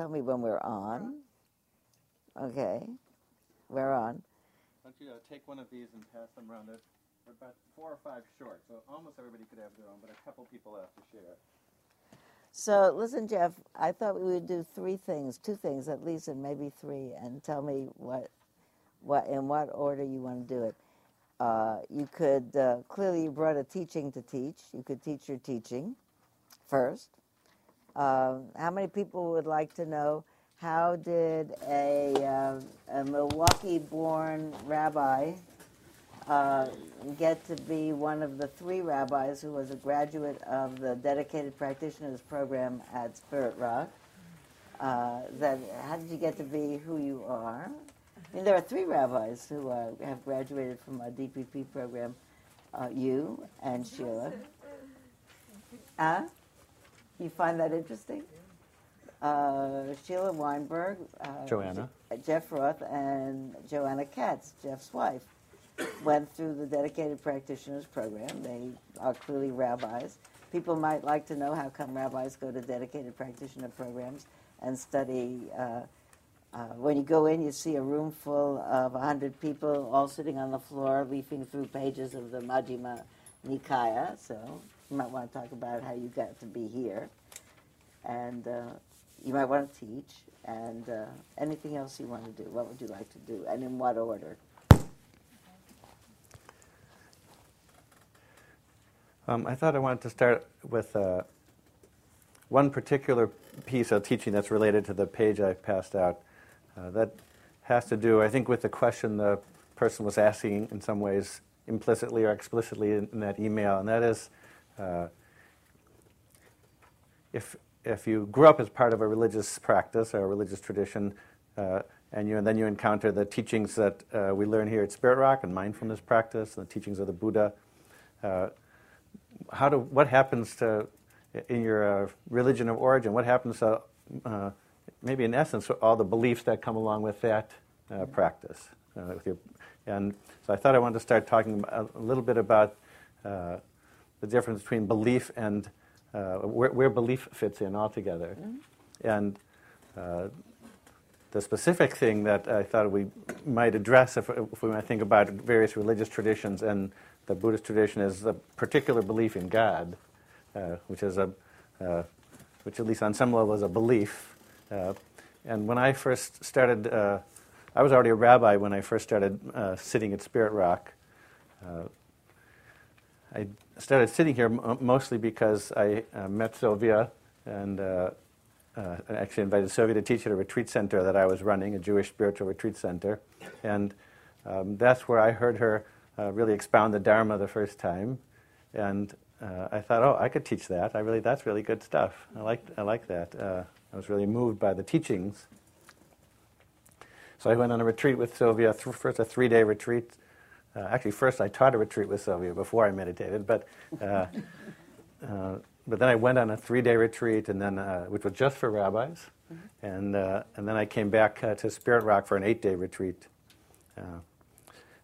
tell me when we're on. Okay, we're on. Why don't you uh, take one of these and pass them around? They're, they're about four or five short, so almost everybody could have their own, but a couple people have to share. So listen, Jeff. I thought we would do three things, two things at least, and maybe three, and tell me what, what in what order you want to do it. Uh, you could uh, clearly you brought a teaching to teach. You could teach your teaching first. Uh, how many people would like to know how did a, uh, a Milwaukee-born rabbi uh, get to be one of the three rabbis who was a graduate of the dedicated practitioners program at Spirit Rock? Uh, that how did you get to be who you are? I mean, there are three rabbis who uh, have graduated from our DPP program. Uh, you and Sheila. Huh? You find that interesting? Uh, Sheila Weinberg, uh, Joanna. Jeff Roth, and Joanna Katz, Jeff's wife, went through the dedicated practitioners program. They are clearly rabbis. People might like to know how come rabbis go to dedicated practitioner programs and study. Uh, uh, when you go in, you see a room full of 100 people all sitting on the floor, leafing through pages of the Majjhima Nikaya. So you might want to talk about how you got to be here. And uh, you might want to teach. And uh, anything else you want to do. What would you like to do? And in what order? Um, I thought I wanted to start with uh, one particular piece of teaching that's related to the page I passed out. Uh, that has to do, I think, with the question the person was asking in some ways, implicitly or explicitly in, in that email, and that is uh, if, if you grew up as part of a religious practice or a religious tradition, uh, and, you, and then you encounter the teachings that uh, we learn here at Spirit Rock and mindfulness practice, and the teachings of the Buddha, uh, how do, what happens to, in your uh, religion of origin, what happens to, uh, maybe in essence, all the beliefs that come along with that uh, practice? Uh, with your, and so I thought I wanted to start talking a, a little bit about uh, the difference between belief and uh, where, where, belief fits in altogether. Mm-hmm. And the specific thing that I thought we might address if, if we might think about various religious traditions and the Buddhist tradition is a particular belief in God, uh, which is a, uh, which at least on some level is a belief. Uh, and when I first started, uh, I was already a rabbi when I first started uh, sitting at Spirit Rock. Uh, I started sitting here mostly because I met Sylvia and actually invited Sylvia to teach at a retreat center that I was running, a Jewish spiritual retreat center. And um, that's where I heard her uh, really expound the Dharma the first time, and uh, I thought, oh, I could teach that. I really, that's really good stuff. I like, I like that. Uh, I was really moved by the teachings. So I went on a retreat with Sylvia. Th- first, a three-day retreat. Uh, actually, first I taught a retreat with Sylvia before I meditated, but. Uh, uh, but then I went on a three-day retreat, and then which was just for rabbis, mm-hmm. and and then I came back to Spirit Rock for an eight-day retreat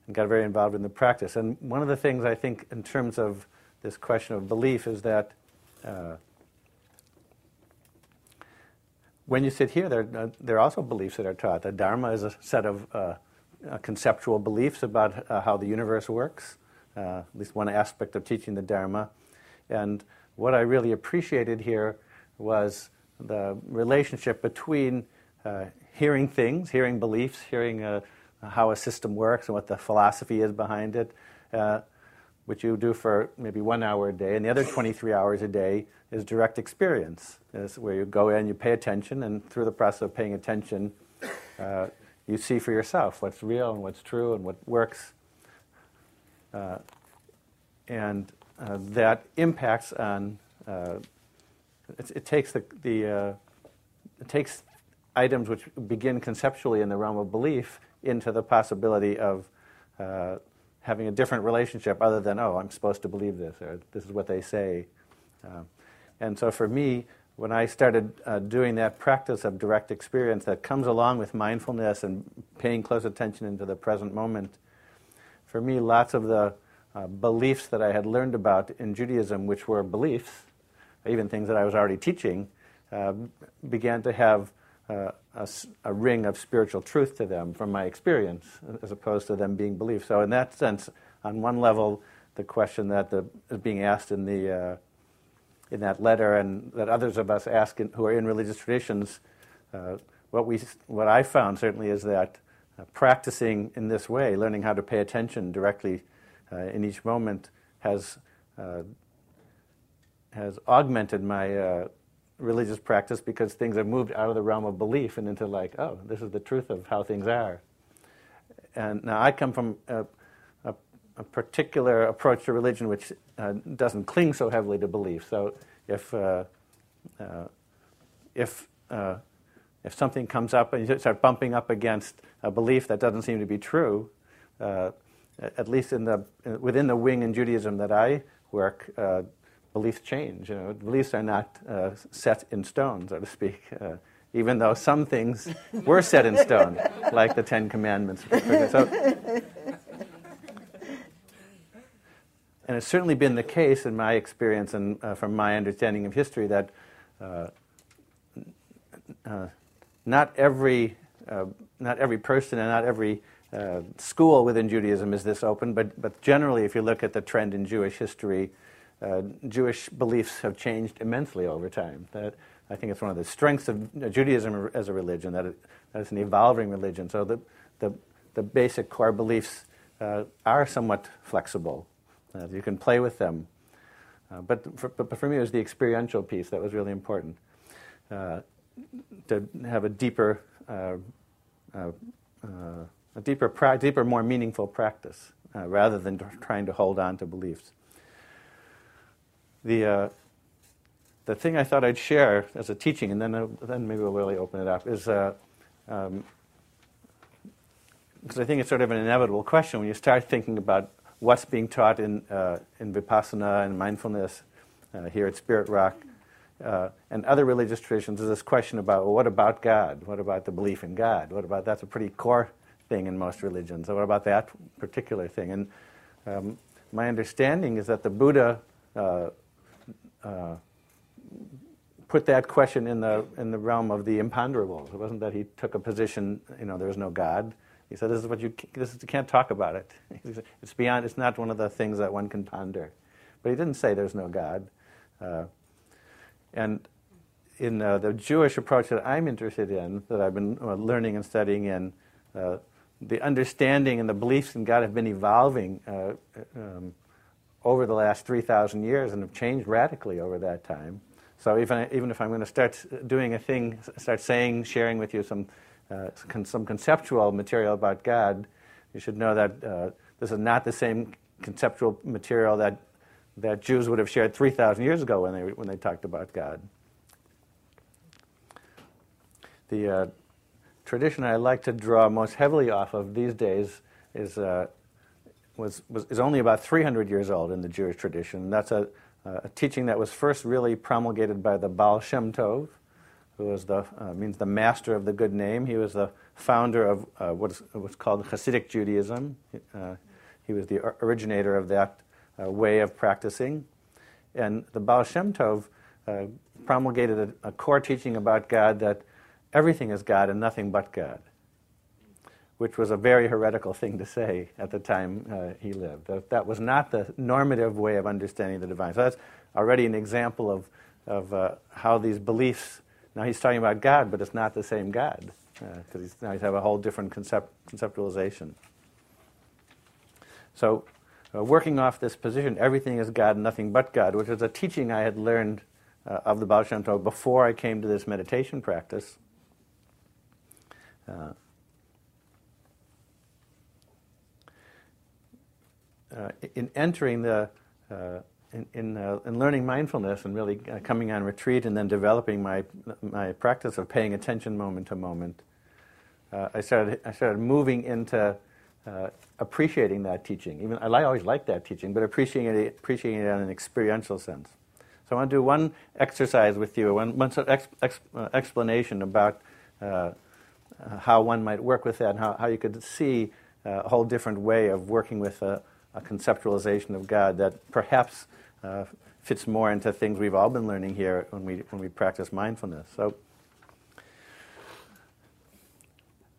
and got very involved in the practice. And one of the things I think, in terms of this question of belief, is that uh, when you sit here, there, uh, there are also beliefs that are taught. The Dharma is a set of uh, uh conceptual beliefs about uh, how the universe works, uh, at least one aspect of teaching the Dharma. And what I really appreciated here was the relationship between hearing things, hearing beliefs, hearing how a system works and what the philosophy is behind it, uh, which you do for maybe one hour a day. And the other 23 hours a day is direct experience, is where you go in, you pay attention, and through the process of paying attention, uh, you see for yourself what's real and what's true and what works. Uh, and uh, that impacts on, uh, it, it, takes the, the uh, it takes items which begin conceptually in the realm of belief into the possibility of uh, having a different relationship other than, oh, I'm supposed to believe this, or this is what they say. Uh, and so for me, when I started uh, doing that practice of direct experience that comes along with mindfulness and paying close attention into the present moment, for me, lots of the uh, beliefs that I had learned about in Judaism, which were beliefs, even things that I was already teaching, uh, began to have uh, a, a, ring of spiritual truth to them from my experience, as opposed to them being beliefs. So, in that sense, on one level, the question that the, is being asked in the uh, in that letter, and that others of us ask in, who are in religious traditions, uh, what we what I found certainly is that uh, practicing in this way, learning how to pay attention directly uh, in each moment, has uh, has augmented my uh, religious practice because things have moved out of the realm of belief and into like, oh, this is the truth of how things are. And now I come from a, a, particular approach to religion which uh, doesn't cling so heavily to belief. So if uh, uh, if uh, if something comes up and you start bumping up against a belief that doesn't seem to be true, uh, at least in the within the wing in Judaism that I work, uh, beliefs change. You know, beliefs are not uh, set in stone, so to speak. Uh, even though some things were set in stone, like the Ten Commandments. So, and it's certainly been the case in my experience and uh, from my understanding of history that uh, uh, not every uh, not every person and not every school within Judaism is this open, but, but generally, if you look at the trend in Jewish history, uh, Jewish beliefs have changed immensely over time. That I think it's one of the strengths of Judaism as a religion that, it, that it's an evolving religion. So the, the, the basic core beliefs uh, are somewhat flexible. Uh, you can play with them. Uh, but, for, but for me, it was the experiential piece that was really important. Uh, to have a deeper, uh, a deeper, pra- deeper, more meaningful practice, rather than trying to hold on to beliefs the, uh, the thing I thought I'd share as a teaching, and then, uh, then maybe we'll really open it up, is uh, um, because I think it's sort of an inevitable question when you start thinking about what's being taught in, uh, in Vipassana and mindfulness uh, here at Spirit Rock uh, and other religious traditions is this question about, well, what about God? What about the belief in God? What about that's a pretty core thing in most religions. So what about that particular thing? And um, my understanding is that the Buddha uh, uh, put that question in the in the realm of the imponderable. It wasn't that he took a position, you know, there is no God. He said, "This is what you this is, you can't talk about it. It's beyond. It's not one of the things that one can ponder." But he didn't say there's no God. Uh, and in uh, the Jewish approach that I'm interested in, that I've been uh, learning and studying in, uh, the understanding and the beliefs in God have been evolving uh, um, over the last 3,000 years and have changed radically over that time. So even, even if I'm going to start doing a thing, start saying, sharing with you some, uh, some conceptual material about God, you should know that uh, this is not the same conceptual material that, that Jews would have shared 3,000 years ago when they, when they talked about God. The uh, tradition I like to draw most heavily off of these days is uh, was, was, is only about 300 years old in the Jewish tradition. That's a, a teaching that was first really promulgated by the Baal Shem Tov, who was the, uh, means the master of the good name. He was the founder of uh, what's, what's called Hasidic Judaism. Uh, he was the originator of that uh, way of practicing. And the Baal Shem Tov uh, promulgated a, a core teaching about God that everything is God and nothing but God which was a very heretical thing to say at the time uh, he lived. That, that, was not the normative way of understanding the divine. So that's already an example of, of uh, how these beliefs, now he's talking about God, but it's not the same God, because uh, now he's have a whole different concept, conceptualization. So, uh, working off this position, everything is God, nothing but God, which is a teaching I had learned uh, of the Baal Shem before I came to this meditation practice. Uh, uh, in entering the uh, in uh, in, learning mindfulness and really uh, coming on retreat and then developing my my practice of paying attention moment to moment, uh, I started I started moving into uh, appreciating that teaching. Even I always liked that teaching, but appreciating it appreciating it in an experiential sense. So I want to do one exercise with you, one, one sort of ex, ex, explanation about how one might work with that and how, how you could see a whole different way of working with a, a conceptualization of God that perhaps uh, fits more into things we've all been learning here when we, when we practice mindfulness. So,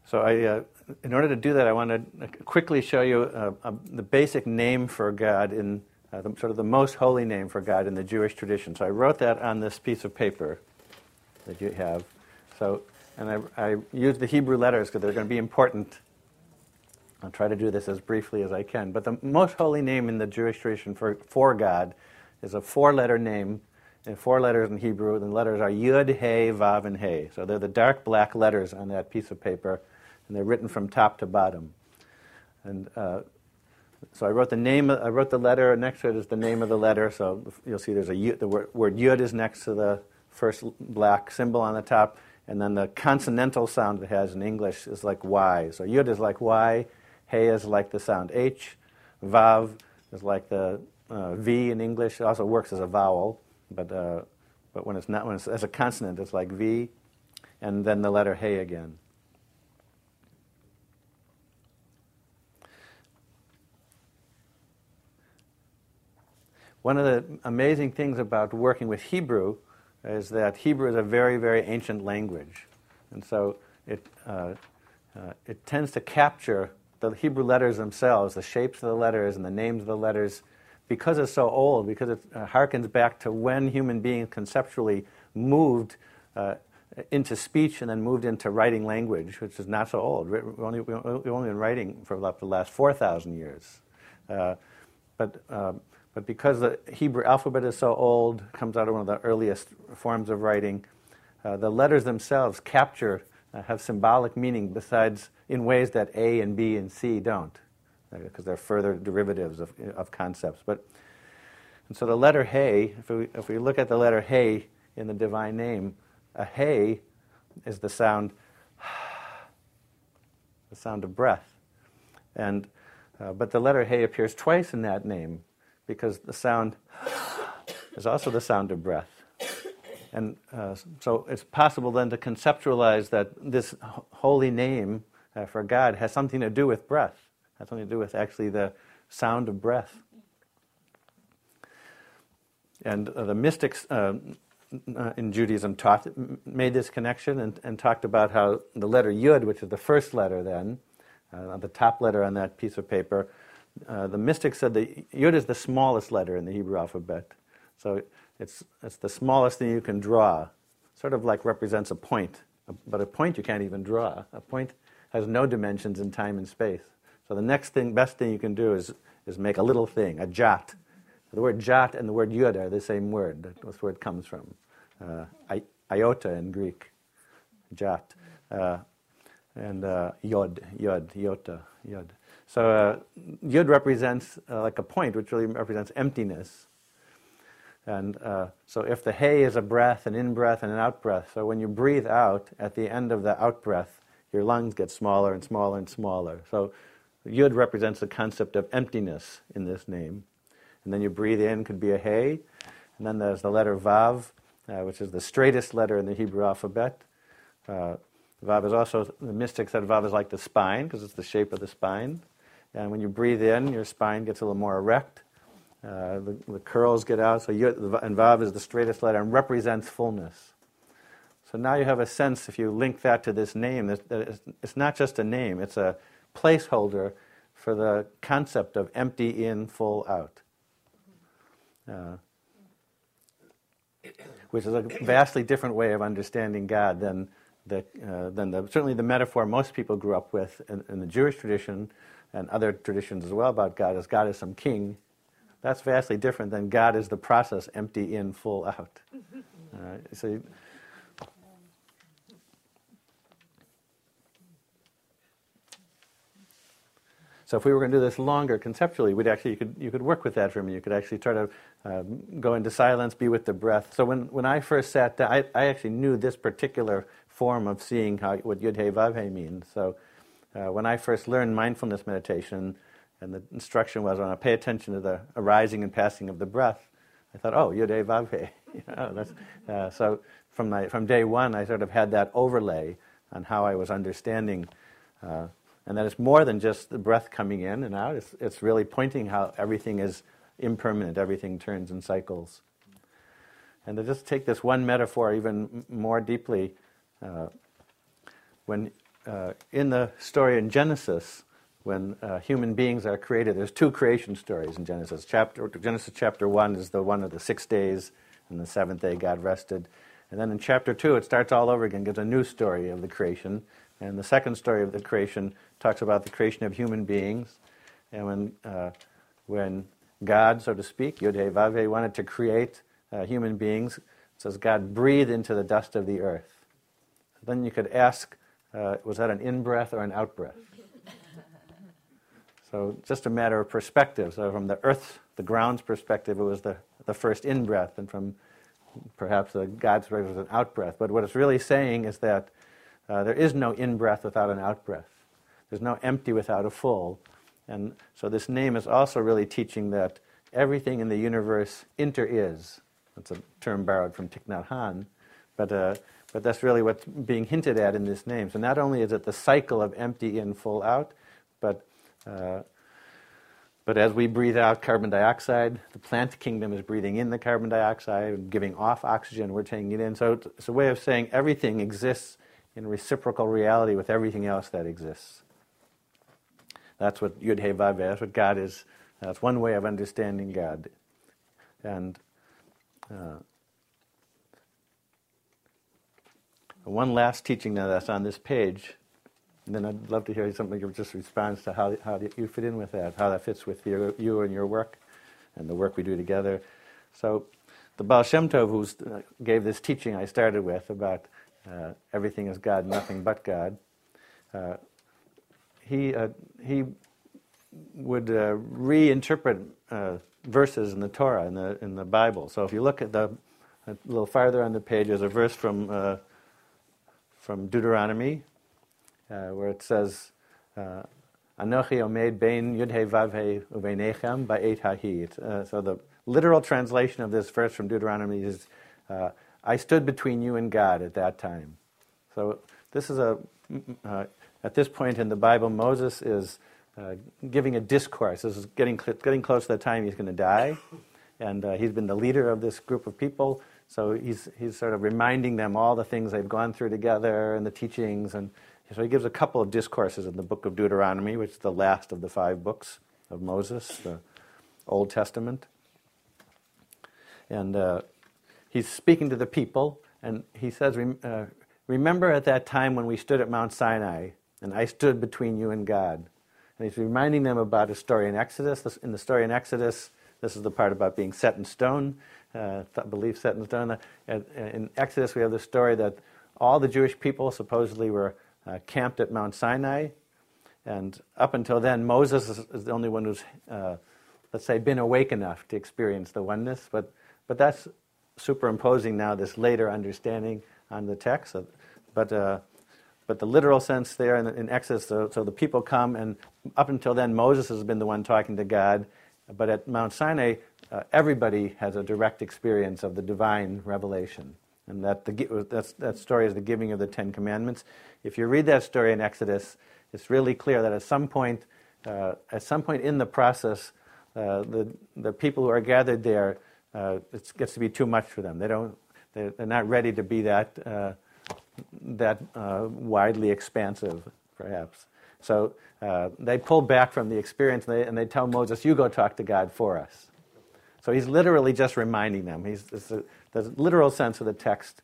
So I, uh, in order to do that, I want to quickly show you uh, uh, the basic name for God in uh, the, sort of the most holy name for God in the Jewish tradition. So I wrote that on this piece of paper that you have. So, and I, I used the Hebrew letters because they're going to be important. I'll try to do this as briefly as I can. But the most holy name in the Jewish tradition for, for God is a four-letter name and four letters in Hebrew. The letters are Yud, He, Vav, and He. So they're the dark black letters on that piece of paper, and they're written from top to bottom. And uh, so I wrote the name. I wrote the letter next to it is the name of the letter. So you'll see there's a yud, the word, word Yud is next to the first black symbol on the top, and then the consonantal sound it has in English is like Y. So Yud is like Y, He is like the sound H, Vav is like the uh, V in English. Also works as a vowel. But, uh, but when it's not, when it's as a consonant, it's like V, and then the letter He again. One of the amazing things about working with Hebrew is that Hebrew is a very, very ancient language. And so it, uh, uh, it tends to capture the Hebrew letters themselves, the shapes of the letters and the names of the letters, because it's so old, because it uh, harkens back to when human beings conceptually moved uh, into speech and then moved into writing language, which is not so old. We've only, we've only been writing for about the last 4,000 years. Uh, but, uh, but because the Hebrew alphabet is so old, comes out of one of the earliest forms of writing, uh, the letters themselves capture, uh, have symbolic meaning besides in ways that A and B and C don't because they're further derivatives of, of concepts. But and so the letter He, if we, if we look at the letter He in the divine name, a He is the sound, the sound of breath. And, uh, but the letter He appears twice in that name because the sound is also the sound of breath. And uh, so it's possible then to conceptualize that this holy name uh, for God has something to do with breath has something to do with actually the sound of breath. And uh, the mystics uh, uh, in Judaism taught, made this connection and, and, talked about how the letter Yud, which is the first letter then, uh, the top letter on that piece of paper, uh, the mystics said that Yud is the smallest letter in the Hebrew alphabet. So it's, it's the smallest thing you can draw, sort of like represents a point. But a point you can't even draw. A point has no dimensions in time and space. So the next thing, best thing you can do is, is make a little thing, a jot. The word jot and the word yud are the same word. That's where it comes from. Uh, iota in Greek, jot. Uh, and uh, yod, yod, iota, yod. So uh, yud represents uh, like a point, which really represents emptiness. And uh, so if the hay is a breath, an in breath, and an out breath, so when you breathe out, at the end of the out breath, your lungs get smaller and smaller and smaller. So Yud represents the concept of emptiness in this name. And then you breathe in, could be a hey. And then there's the letter Vav, uh, which is the straightest letter in the Hebrew alphabet. Uh, Vav is also, the mystics said Vav is like the spine, because it's the shape of the spine. And when you breathe in, your spine gets a little more erect. Uh, the, the, curls get out. So Yud, and Vav is the straightest letter and represents fullness. So now you have a sense, if you link that to this name, that, it's, it's not just a name, it's a placeholder for the concept of empty in, full out. Uh, which is a vastly different way of understanding God than the, uh, than the, certainly the metaphor most people grew up with in, in, the Jewish tradition and other traditions as well about God as God is some king. That's vastly different than God is the process, empty in, full out. So So if we were going to do this longer conceptually, we'd actually you could you could work with that for me. You could actually try to um, go into silence, be with the breath. So when, when I first sat down, I, I actually knew this particular form of seeing how what Yud He Vav He means. So uh, when I first learned mindfulness meditation, and the instruction was on pay attention to the arising and passing of the breath, I thought, oh, Yud He Vav He. you know, that's, uh, so from my, from day one, I sort of had that overlay on how I was understanding. Uh, and that it's more than just the breath coming in and out. It's, it's really pointing how everything is impermanent, everything turns and cycles. And to just take this one metaphor even more deeply, uh, when uh, in the story in Genesis, when uh, human beings are created, there's two creation stories in Genesis. Chapter, Genesis chapter 1 is the one of the six days, and the seventh day God rested. And then in chapter 2, it starts all over again, gives a new story of the creation. And the second story of the creation talks about the creation of human beings. And when, uh, when God, so to speak, Vave, wanted to create uh, human beings, it says God breathed into the dust of the earth. Then you could ask, uh, was that an in breath or an out breath? so just a matter of perspective. So from the earth, the ground's perspective, it was the, the first in breath, and from perhaps the God's perspective, it was an out breath. But what it's really saying is that uh, there is no in breath without an out breath. There's no empty without a full. And so this name is also really teaching that everything in the universe inter is. That's a term borrowed from Thich Nhat Hanh. But, uh, but that's really what's being hinted at in this name. So not only is it the cycle of empty in, full out, but, uh, but as we breathe out carbon dioxide, the plant kingdom is breathing in the carbon dioxide and giving off oxygen, we're taking it in. So it's a way of saying everything exists in reciprocal reality with everything else that exists. That's what Yud He Vav, that's what God is. That's one way of understanding God. And uh, one last teaching now that's on this page, and then I'd love to hear something that just responds to how, how you fit in with that, how that fits with your, you and your work and the work we do together. So, the Baal Shem Tov, who uh, gave this teaching I started with about uh, everything is God, nothing but God, uh, he, uh, he would uh, reinterpret uh, verses in the Torah, in the, in the Bible. So if you look at the, a little farther on the page, there's a verse from, uh, from Deuteronomy uh, where it says, uh, Anochi omed bein yudhe vavhe uveinechem ba'et hahi. So the literal translation of this verse from Deuteronomy is, I stood between you and God at that time. So this is a at this point in the Bible, Moses is uh, giving a discourse. This is getting, cl- getting close to the time he's going to die. And uh, he's been the leader of this group of people. So he's, he's sort of reminding them all the things they've gone through together and the teachings. And so he gives a couple of discourses in the book of Deuteronomy, which is the last of the five books of Moses, the Old Testament. And uh, he's speaking to the people, and he says, uh, Remember at that time when we stood at Mount Sinai and I stood between you and God. And he's reminding them about a story in Exodus. In the story in Exodus, this is the part about being set in stone, uh, belief set in stone. In Exodus, we have the story that all the Jewish people supposedly were uh, camped at Mount Sinai. And up until then, Moses is, is the only one who's, uh, let's say, been awake enough to experience the oneness. But, but that's superimposing now this later understanding on the text. But uh, but the literal sense there in, in Exodus, so, so, the people come, and up until then, Moses has been the one talking to God. But at Mount Sinai, uh, everybody has a direct experience of the divine revelation. And that, the, that story is the giving of the Ten Commandments. If you read that story in Exodus, it's really clear that at some point, uh, at some point in the process, uh, the, the people who are gathered there, uh, it gets to be too much for them. They don't, they're, they're not ready to be that uh, that uh, widely expansive, perhaps. So uh, they pull back from the experience and they, and they, tell Moses, You go talk to God for us. So he's literally just reminding them. He's, a, the literal sense of the text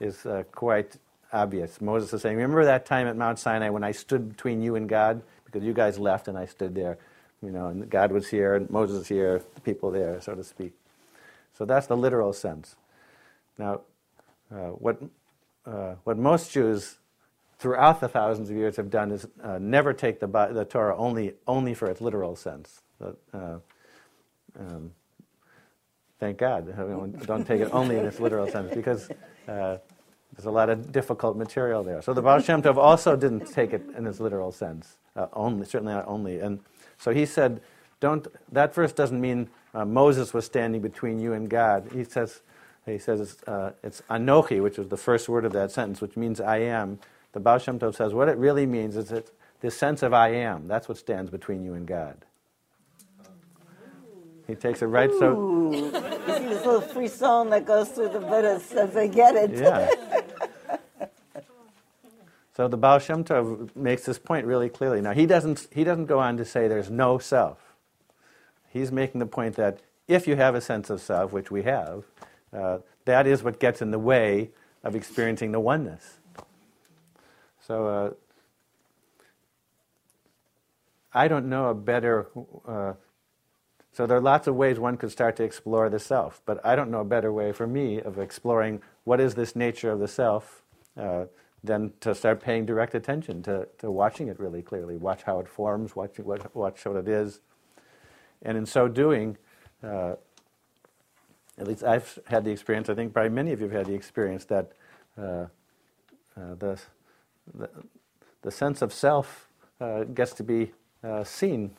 is uh, quite obvious. Moses is saying, Remember that time at Mount Sinai when I stood between you and God? Because you guys left and I stood there. You know, and God was here, and Moses was here, the people there, so to speak. So that's the literal sense. Now, uh, what uh, what most Jews throughout the thousands of years have done is uh, never take the, the Torah only, only for its literal sense. But, uh, um, thank God. Don't take it only in its literal sense because uh, there's a lot of difficult material there. So the Baal Shem Tov also didn't take it in its literal sense, uh, only, certainly not only. And so he said, don't, that verse doesn't mean Moses was standing between you and God. He says, he says it's, uh, it's Anochi, which is the first word of that sentence, which means I am. The Baal Shem Tov says what it really means is that this sense of I am, that's what stands between you and God. He takes it right so. you see this little free song that goes through the Buddhists as they get it. Yeah. So the Baal Shem Tov makes this point really clearly. Now he doesn't he doesn't go on to say there's no self. He's making the point that if you have a sense of self, which we have, uh, that is what gets in the way of experiencing the oneness. So uh, I don't know a better. Uh, so there are lots of ways one could start to explore the self, but I don't know a better way for me of exploring what is this nature of the self uh, than to start paying direct attention to, to watching it really clearly, watch how it forms, watch, watch, watch what it is. And in so doing, uh, at least I've had the experience, I think probably many of you have had the experience that uh, uh the, the, the, sense of self uh, gets to be uh, seen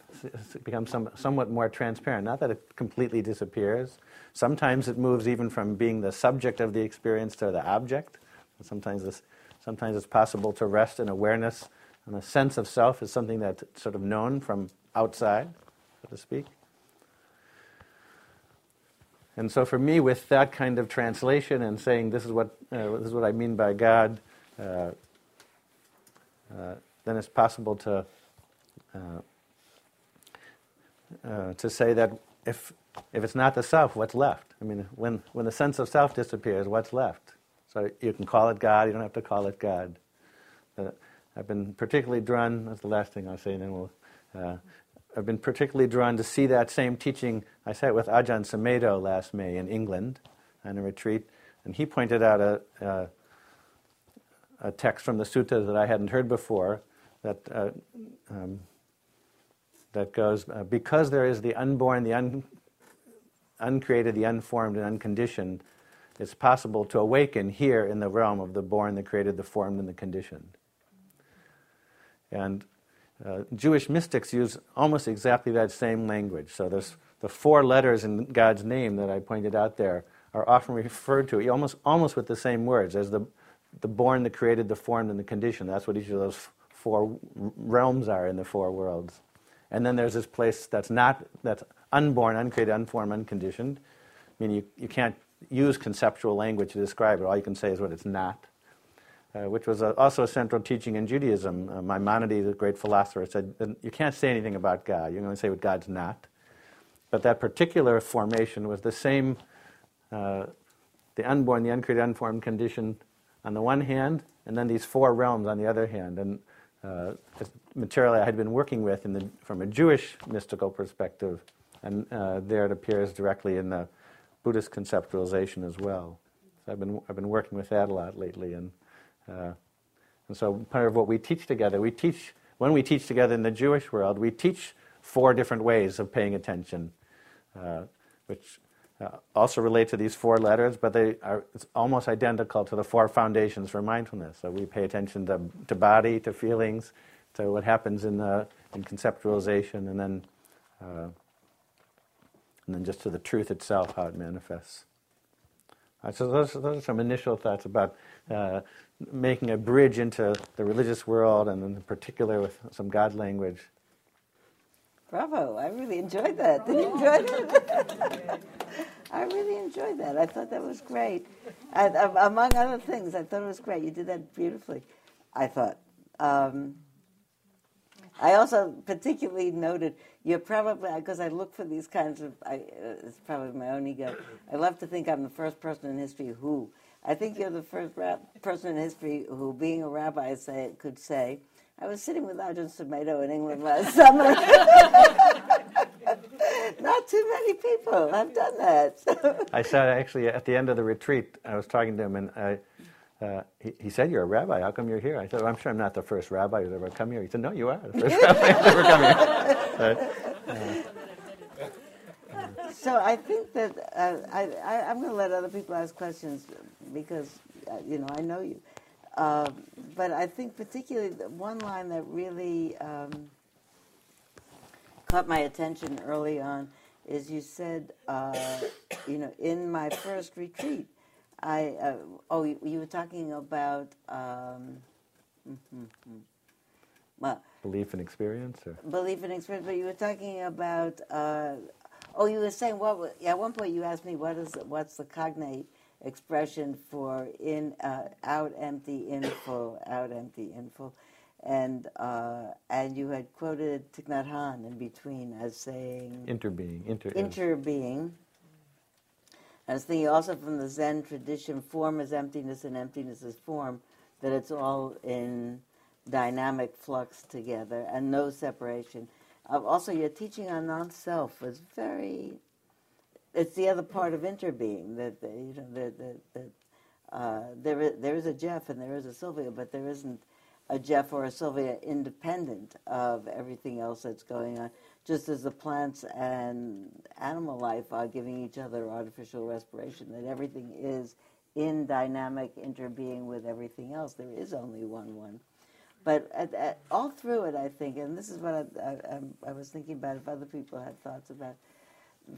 becomes some, somewhat more transparent. Not that it completely disappears. Sometimes it moves even from being the subject of the experience to the object. Sometimes, this, sometimes it's possible to rest in awareness, and the sense of self is something that's sort of known from outside, so to speak. And so, for me, with that kind of translation and saying this is what uh, this is what I mean by God, uh, uh, then it's possible to uh, uh, to say that if, if it's not the self, what's left? I mean, when, when the sense of self disappears, what's left? So you can call it God, you don't have to call it God. Uh, I've been particularly drawn, that's the last thing I'll say, and then we'll. I've been particularly drawn to see that same teaching. I sat with Ajahn Sumedho last May in England on a retreat, and he pointed out a, a, a text from the sutta that I hadn't heard before that uh, um, that goes uh, because there is the unborn, the un, uncreated, the unformed, and unconditioned, it's possible to awaken here in the realm of the born, the created, the formed, and the conditioned. And uh, Jewish mystics use almost exactly that same language. So the four letters in God's name that I pointed out there are often referred to almost, almost with the same words as the, the born, the created, the formed, and the conditioned. That's what each of those four realms are in the four worlds. And then there's this place that's not, that's unborn, uncreated, unformed, unconditioned. I mean, you, you can't use conceptual language to describe it. All you can say is what it's not, uh, which was a, also a central teaching in Judaism. Uh, Maimonides, the great philosopher, said you can't say anything about God. You can only say what God's not. But that particular formation was the same, uh, the unborn, the uncreated, unformed condition on the one hand, and then these four realms on the other hand. And uh, material I had been working with the, from a Jewish mystical perspective, and uh, there it appears directly in the Buddhist conceptualization as well. So I've been, I've been working with that a lot lately, and, uh, and so part of what we teach together, we teach, when we teach together in the Jewish world, we teach four different ways of paying attention, uh, which uh, also relate to these four letters, but they are almost identical to the four foundations for mindfulness. So we pay attention to, to body, to feelings, to what happens in, the, in conceptualization, and then, uh, and then just to the truth itself, how it manifests. Uh, so those, those, are some initial thoughts about uh, making a bridge into the religious world, and in particular with some God language. Bravo! I really enjoyed that. Did you enjoy that? I really enjoyed that. I thought that was great. I, among other things, I thought it was great. You did that beautifully. I thought. Um, I also particularly noted you're probably because I look for these kinds of. I, uh, it's probably my own ego. I love to think I'm the first person in history who. I think you're the first person in history who, being a rabbi, say could say, "I was sitting with Ajahn Sumedho in England last summer." Not too many people have done that. I said actually at the end of the retreat, I was talking to him, and I uh, he, he, said, You're a rabbi. How come you're here? I said, well, I'm sure I'm not the first rabbi who's ever come here. He said, No, you are the first rabbi who's ever come here. uh, so I think that uh, I, I, am going to let other people ask questions because, uh, you know, I know you. Uh, but I think particularly one line that really um, caught my attention early on is you said, uh, you know, in my first retreat, I uh, oh you, you, were talking about um, mm-hmm, well, belief and experience, or belief and experience. But you were talking about uh, oh you were saying what at one point you asked me what is what's the cognate expression for in uh, out empty in full, out empty in full, and uh, and you had quoted Thich Nhat Hanh in between as saying interbeing, inter, interbeing. I was thinking also from the Zen tradition, form is emptiness and emptiness is form, that it's all in dynamic flux together and no separation. Also, your teaching on non-self was very. It's the other part of interbeing that, that you know that uh, there is, there is a Jeff and there is a Sylvia, but there isn't a Jeff or a Sylvia independent of everything else that's going on. Just as the plants and animal life are giving each other artificial respiration, that everything is in dynamic interbeing with everything else. There is only one one. But at, at, all through it, I think, and this is what I, I, I, was thinking about if other people had thoughts about,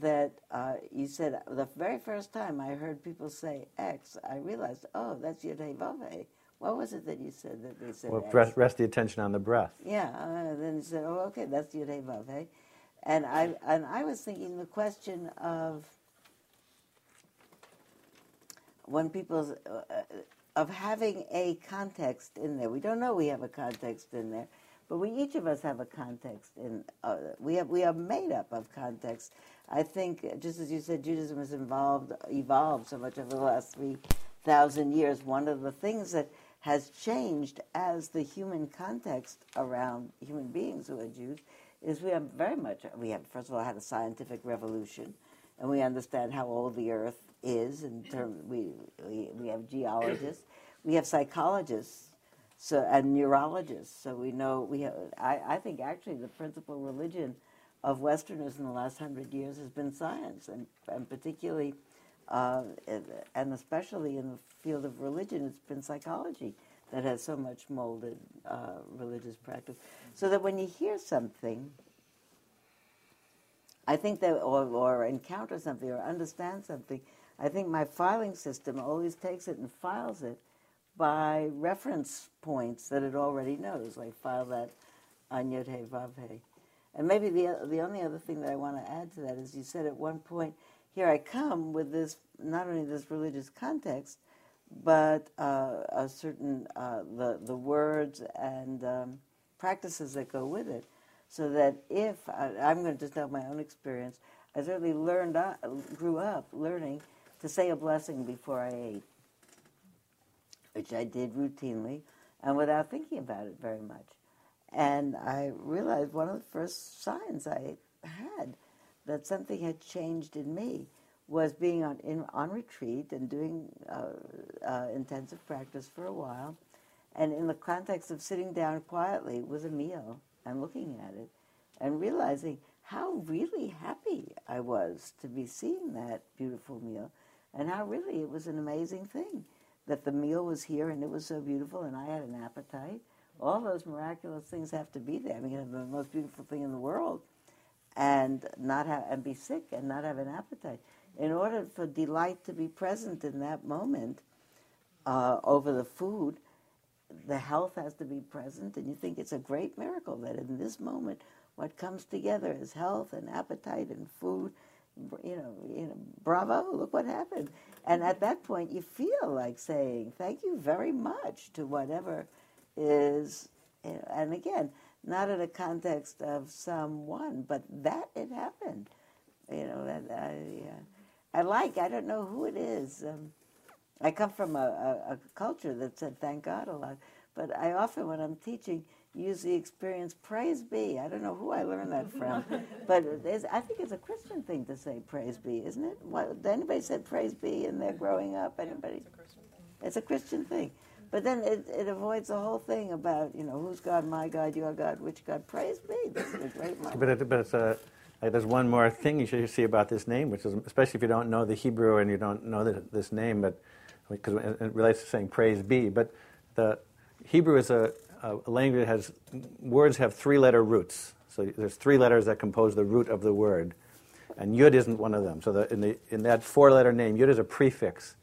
that uh, you said the very first time I heard people say X, I realized, oh, that's Yud Vave. What was it that you said that they said? Well, rest, rest the attention on the breath. Yeah, uh, then you said, oh, okay, that's Yud Vave. And I, and I was thinking the question of when people uh, of having a context in there. We don't know we have a context in there, but we each of us have a context in. Uh, we have we are made up of context. I think, just as you said, Judaism has involved evolved so much over the last three thousand years. One of the things that has changed as the human context around human beings who are Jews is we have very much we have first of all had a scientific revolution, and we understand how old the Earth is in terms we, we, we have geologists, we have psychologists, so and neurologists. So we know we have. I, I think actually the principal religion of Westerners in the last hundred years has been science, and and particularly. Uh, and especially in the field of religion, it's been psychology that has so much molded uh, religious practice. So that when you hear something, I think that, or, or encounter something, or understand something, I think my filing system always takes it and files it by reference points that it already knows, like file that on Yod He Vav. And maybe the, the only other thing that I want to add to that is you said at one point, here I come with this, not only this religious context, but uh, a certain, uh, the, the words and um, practices that go with it. So that if, I, I'm going to just tell my own experience, I certainly learned, uh, grew up learning to say a blessing before I ate, which I did routinely and without thinking about it very much. And I realized one of the first signs I had that something had changed in me was being on, in, on retreat and doing uh, uh, intensive practice for a while. And in the context of sitting down quietly with a meal and looking at it and realizing how really happy I was to be seeing that beautiful meal and how really it was an amazing thing that the meal was here and it was so beautiful and I had an appetite. All those miraculous things have to be there. I mean, the most beautiful thing in the world and not have and be sick and not have an appetite. In order for delight to be present in that moment uh, over the food, the health has to be present, and you think it's a great miracle that in this moment, what comes together is health and appetite and food you know, you know, bravo, look what happened. And at that point, you feel like saying, thank you very much to whatever is, you know, and again, not in a context of someone, but that it happened. You know, and I, uh, I like, I don't know who it is. Um, I come from a, a, a culture that said thank God a lot, but I often, when I'm teaching, use the experience, praise be. I don't know who I learned that from, but I think it's a Christian thing to say praise be, isn't it? What, anybody said praise be and they're growing up? Anybody? It's a Christian thing. It's a Christian thing. But then it, it avoids the whole thing about, you know, who's God, my God, your God, which God? Praise be. This is a great moment. But, it, but it's a, like, there's one more thing you should see about this name, which is, especially if you don't know the Hebrew and you don't know the, this name, but because it relates to saying praise be. But the Hebrew is a, a language has words have three letter roots. So there's three letters that compose the root of the word. And yud isn't one of them. So the, in, the, in that four letter name, yud is a prefix.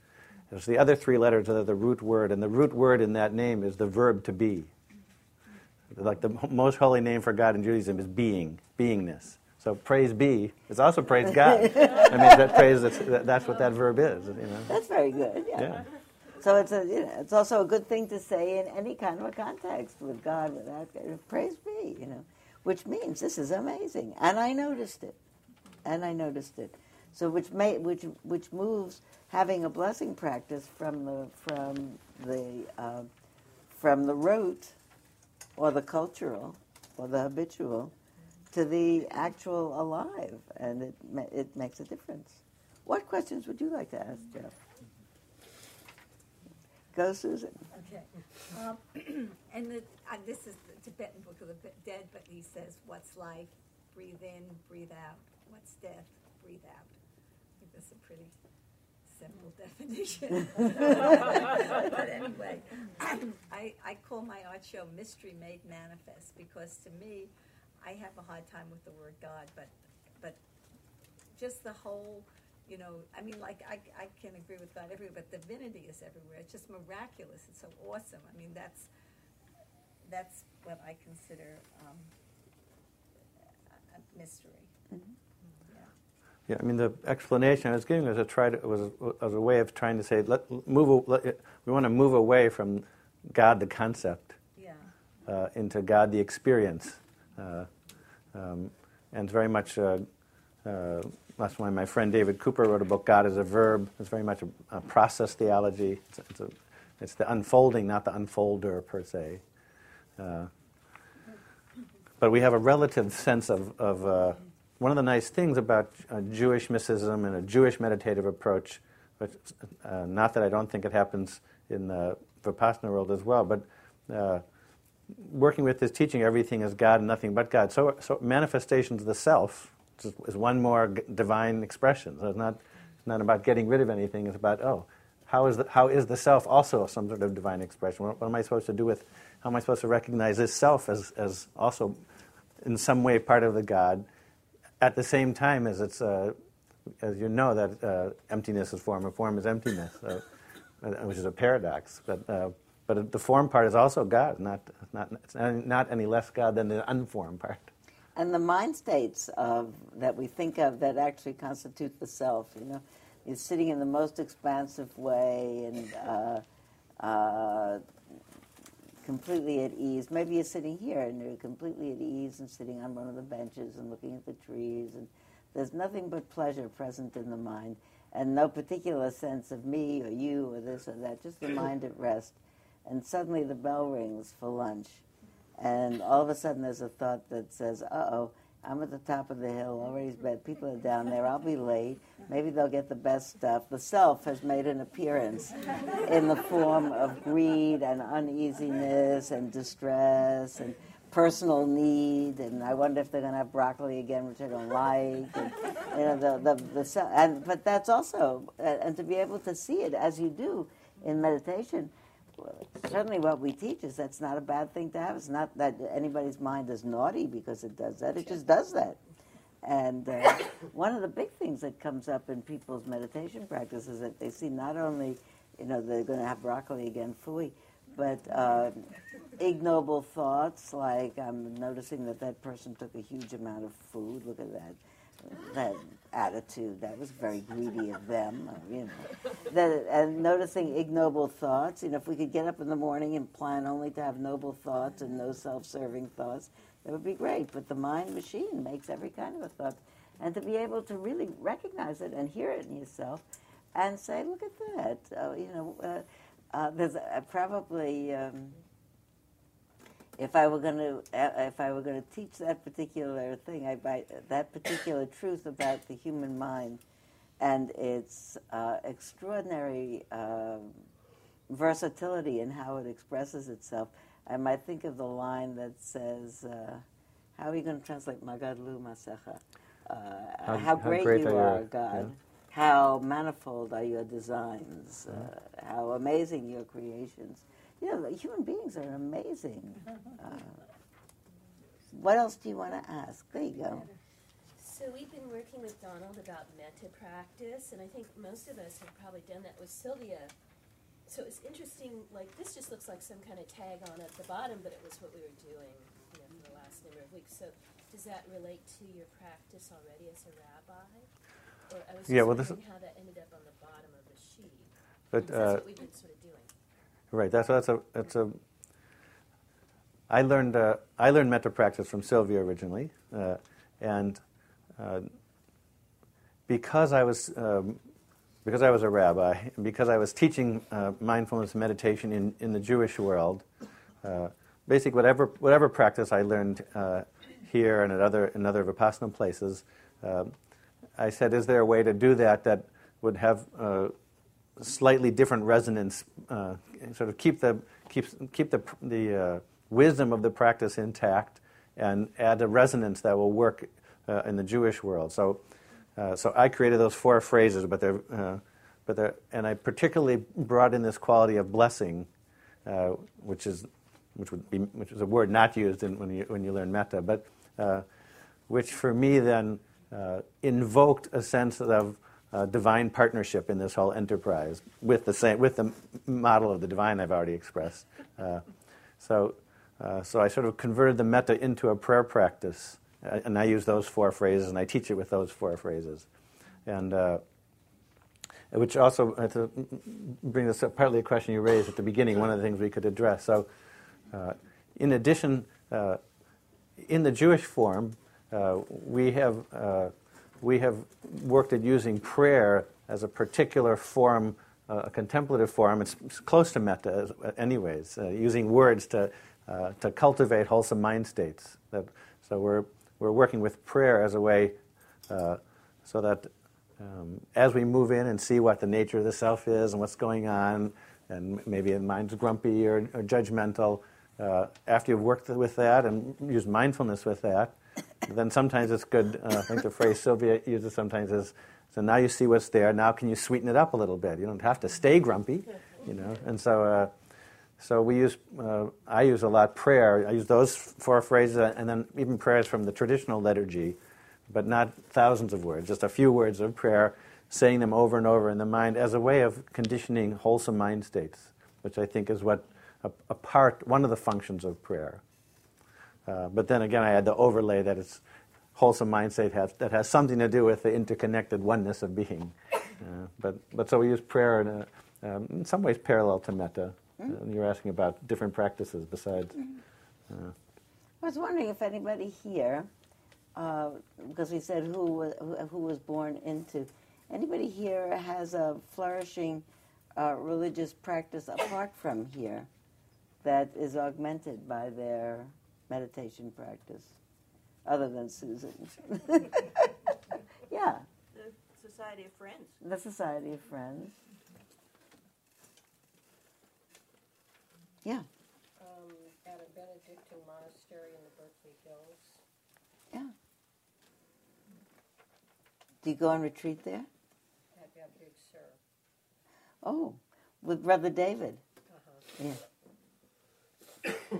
There's the other three letters that are the root word, and the root word in that name is the verb to be. Like the most holy name for God in Judaism is being, beingness. So praise be is also praise God. I mean, that praise, that's, that's what that verb is. You know? That's very good. Yeah. Yeah. So it's a, you know, it's also a good thing to say in any kind of a context with God, without praise be, you know, which means this is amazing, and I noticed it, and I noticed it. So which may, which which moves having a blessing practice from the from the uh, from the root, or the cultural, or the habitual, to the actual alive, and it it makes a difference. What questions would you like to ask, Jeff? Go, Susan. Okay. Um, and the, uh, this is the Tibetan Book of the Dead, but he says, What's life? Breathe in, breathe out. What's death? Breathe out. I think that's a pretty simple definition. but anyway, I, I call my art show Mystery Made Manifest because to me, I have a hard time with the word God, but, but just the whole you know, I mean, like I, I can agree with God everywhere, but divinity is everywhere. It's just miraculous. It's so awesome. I mean, that's that's what I consider um, a mystery. Mm-hmm. Yeah. Yeah, I mean, the explanation I was giving was a, try to, was, was a way of trying to say, let, move, let, we want to move away from God the concept Yeah. uh, into God the experience. Uh, um, and it's very much, uh, uh, that's why my friend David Cooper wrote a book, God as a Verb. It's very much a, a process theology. It's, it's, a, it's the unfolding, not the unfolder per se. Uh, but we have a relative sense of, of uh, one of the nice things about uh, Jewish mysticism and a Jewish meditative approach, uh, not that I don't think it happens in the Vipassana world as well, but uh, working with this teaching, everything is God and nothing but God. So, so manifestations of the self is, is one more divine expression. So it's not, it's not about getting rid of anything, it's about, oh, how is, the, how is the self also some sort of divine expression? What, what am I supposed to do with, how am I supposed to recognize this self as, as also in some way part of the God, at the same time as it's, uh, as you know, that uh, emptiness is form and form is emptiness, uh, which is a paradox. But, uh, but the form part is also God, not, not, it's not any less God than the unformed part. And the mind states of that we think of that actually constitute the self. You know, is sitting in the most expansive way and uh, uh, completely at ease. Maybe you're sitting here and you're completely at ease and sitting on one of the benches and looking at the trees, and there's nothing but pleasure present in the mind, and no particular sense of me or you or this or that. Just the mind at rest. And suddenly the bell rings for lunch and all of a sudden there's a thought that says, uh oh, I'm at the top of the hill, already bed. People are down there, I'll be late. Maybe they'll get the best stuff. The self has made an appearance in the form of greed and uneasiness and distress and personal need. And I wonder if they're going to have broccoli again, which I don't like. And, you know, the, the, the self. And, but that's also, uh, and to be able to see it as you do in meditation certainly what we teach is that's not a bad thing to have. It's not that anybody's mind is naughty because it does that. It just does that. And uh, one of the big things that comes up in people's meditation practice is that they see not only, you know, they're going to have broccoli again, fooey, but uh, ignoble thoughts like I'm noticing that that person took a huge amount of food. Look at that that attitude. That was very greedy of them, uh, you know. That, and noticing ignoble thoughts. You know, if we could get up in the morning and plan only to have noble thoughts and no self-serving thoughts, that would be great. But the mind machine makes every kind of a thought, and to be able to really recognize it and hear it in yourself, and say, "Look at that," uh, you know. Uh, uh, there's probably. Um, if I were going to if I were going to teach that particular thing, I, by, that particular truth about the human mind and its uh, extraordinary uh, versatility in how it expresses itself, I might think of the line that says, uh, "How are you going to translate Magadlu Masecha? Uh, how, how great, great you are God." yeah. How manifold are your designs? Uh, how amazing your creations. You know, human beings are amazing. Uh, what else do you want to ask? There you go. So we've been working with Donald about metta practice, and I think most of us have probably done that with Sylvia. So it's interesting. Like this just looks like some kind of tag on at the bottom, but it was what we were doing, you know, for the last number of weeks. So does that relate to your practice already as a rabbi? Or I was just Yeah, well, this- wondering how that ended up on the bottom of the sheet. But uh, that's what we've been sort of doing. Right. That's that's a that's a. I learned uh, I learned metta practice from Sylvia originally, uh, and uh, because I was um, because I was a rabbi and because I was teaching uh, mindfulness meditation in, in the Jewish world, uh, basically whatever whatever practice I learned uh, here and at other in other vipassana places, I said, is there a way to do that that would have slightly different resonance, uh, sort of keep the keep keep the the uh, wisdom of the practice intact, and add a resonance that will work uh, in the Jewish world. So, uh, so I created those four phrases, but they're uh, but they're, and I particularly brought in this quality of blessing, uh, which is which would be which is a word not used in, when you when you learn metta, but uh, which for me then uh, invoked a sense of uh, divine partnership in this whole enterprise with the same with the model of the divine I've already expressed. Uh, so, uh, so I sort of converted the metta into a prayer practice, uh, and I use those four phrases, and I teach it with those four phrases, and uh, which also uh, to bring this up, partly a question you raised at the beginning. One of the things we could address. So, in addition, in the Jewish form, we have we have worked at using prayer as a particular form, uh, a contemplative form. It's, close to metta, anyways. Uh, using words to uh, to cultivate wholesome mind states. That, so we're we're working with prayer as a way, uh, so that um, as we move in and see what the nature of the self is and what's going on, and maybe the mind's grumpy or, or judgmental. Uh, after you've worked with that and used mindfulness with that, then sometimes it's good. Uh, I think the phrase Sylvia uses sometimes is, "So now you see what's there. Now can you sweeten it up a little bit? You don't have to stay grumpy, you know." And so, uh, so we use. Uh, I use a lot prayer. I use those four phrases, and then even prayers from the traditional liturgy, but not thousands of words. Just a few words of prayer, saying them over and over in the mind as a way of conditioning wholesome mind states, which I think is what a, a part, one of the functions of prayer. Uh, but then again, I had the overlay that it's wholesome mind state has, that has something to do with the interconnected oneness of being. Uh, but, but so we use prayer in, a, um, in some ways parallel to metta. Mm-hmm. And you're asking about different practices besides. I was wondering if anybody here, uh, because we said who was, who, who was born into, anybody here has a flourishing uh, religious practice apart from here that is augmented by their meditation practice, other than Susan's. yeah, The Society of Friends. the Society of Friends. Yeah, um, at a Benedictine monastery in the Berkeley Hills. yeah. Do you go on retreat there? At yeah, Big Sur. Oh, with Brother David. Uh-huh. Yeah. yeah.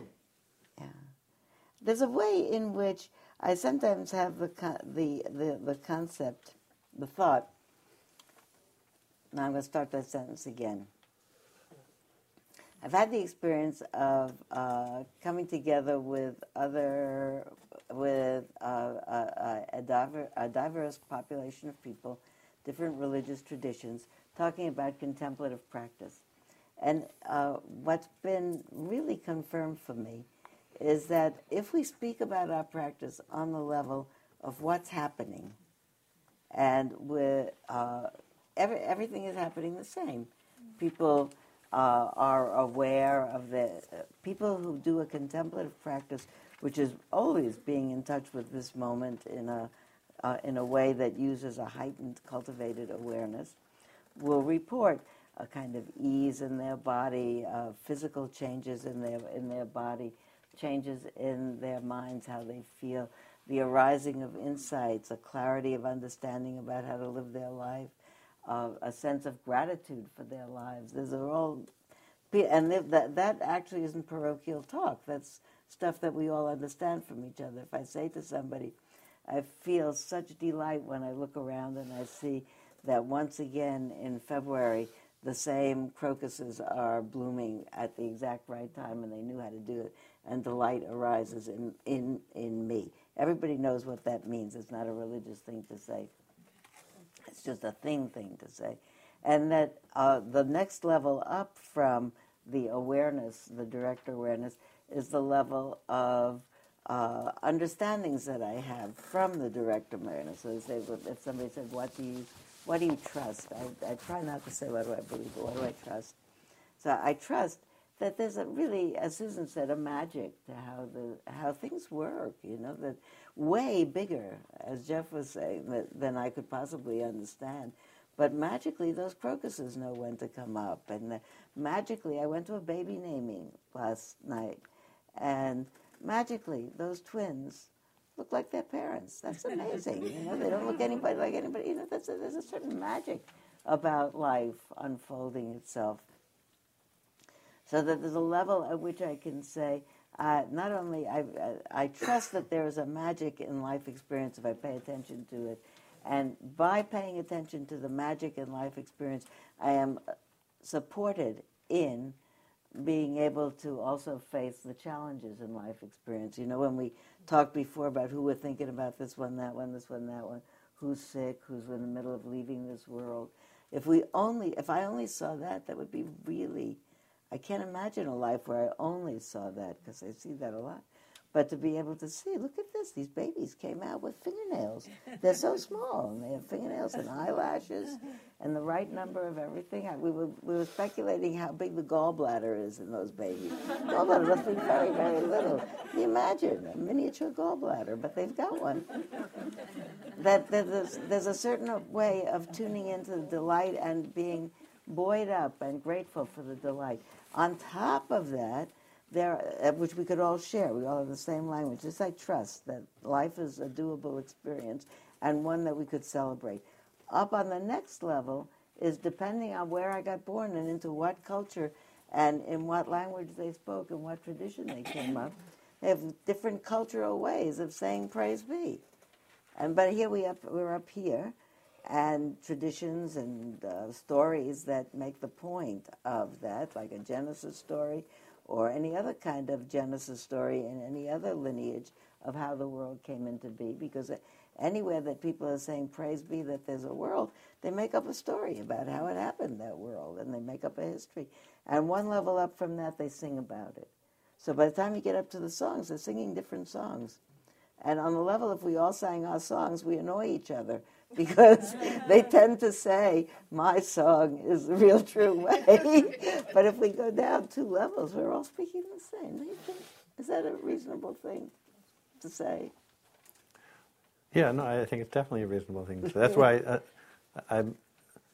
There's a way in which I sometimes have the, the, the, the concept, the thought. Now I'm going to start that sentence again. I've had the experience of uh, coming together with other, with uh, a, a, a, diver, a diverse population of people, different religious traditions, talking about contemplative practice. And uh, what's been really confirmed for me is that if we speak about our practice on the level of what's happening, and with uh, every, everything is happening the same, people uh, are aware of the uh, people who do a contemplative practice, which is always being in touch with this moment in a uh, in a way that uses a heightened, cultivated awareness, will report a kind of ease in their body, uh, physical changes in their in their body, changes in their minds, how they feel, the arising of insights, a clarity of understanding about how to live their life, uh, a sense of gratitude for their lives. These are all, and that that actually isn't parochial talk. That's stuff that we all understand from each other. If I say to somebody, I feel such delight when I look around and I see that once again in February the same crocuses are blooming at the exact right time and they knew how to do it and delight arises in, in, in me. Everybody knows what that means. It's not a religious thing to say. It's just a thing thing to say. And that uh, the next level up from the awareness, the direct awareness, is the level of uh, understandings that I have from the direct awareness. So say, if somebody said, "What do you, what do you trust?" I, I try not to say, "What do I believe?" but "What do I trust?" So I trust that there's a really, as Susan said, a magic to how the how things work. You know, that way bigger, as Jeff was saying, that, than I could possibly understand. But magically, those crocuses know when to come up, and uh, magically, I went to a baby naming last night, and magically, those twins look like their parents. That's amazing. you know, they don't look anybody like anybody. You know, that's a, there's a certain magic about life unfolding itself. So that there's a level at which I can say, uh, not only I, I, I trust that there is a magic in life experience if I pay attention to it, and by paying attention to the magic in life experience, I am supported in being able to also face the challenges in life experience. You know, when we talked before about who we're thinking about this one, that one, this one, that one, who's sick, who's in the middle of leaving this world. If we only, if I only saw that, that would be really. I can't imagine a life where I only saw that because I see that a lot. But to be able to see, look at this, these babies came out with fingernails. They're so small, and they have fingernails and eyelashes and the right number of everything. We were, we were speculating how big the gallbladder is in those babies. Gallbladder must be very, very little. Can you imagine a miniature gallbladder? But they've got one. That there's, there's a certain way of tuning into the delight and being buoyed up and grateful for the delight. On top of that, there, uh, which we could all share. We all have the same language. Just I trust that life is a doable experience and one that we could celebrate. Up on the next level is depending on where I got born and into what culture and in what language they spoke and what tradition they came up. They have different cultural ways of saying praise be. And but here we up, we're up here, and traditions and uh, stories that make the point of that, like a Genesis story or any other kind of Genesis story in any other lineage of how the world came into be. Because anywhere that people are saying, Praise be that there's a world, they make up a story about how it happened, that world, and they make up a history. And one level up from that, they sing about it. So by the time you get up to the songs, they're singing different songs. And on the level, if we all sang our songs, we annoy each other because they tend to say, my song is the real true way. but if we go down two levels, we're all speaking the same. Is that a reasonable thing to say? Yeah, no, I think it's definitely a reasonable thing to say. That's why uh, I,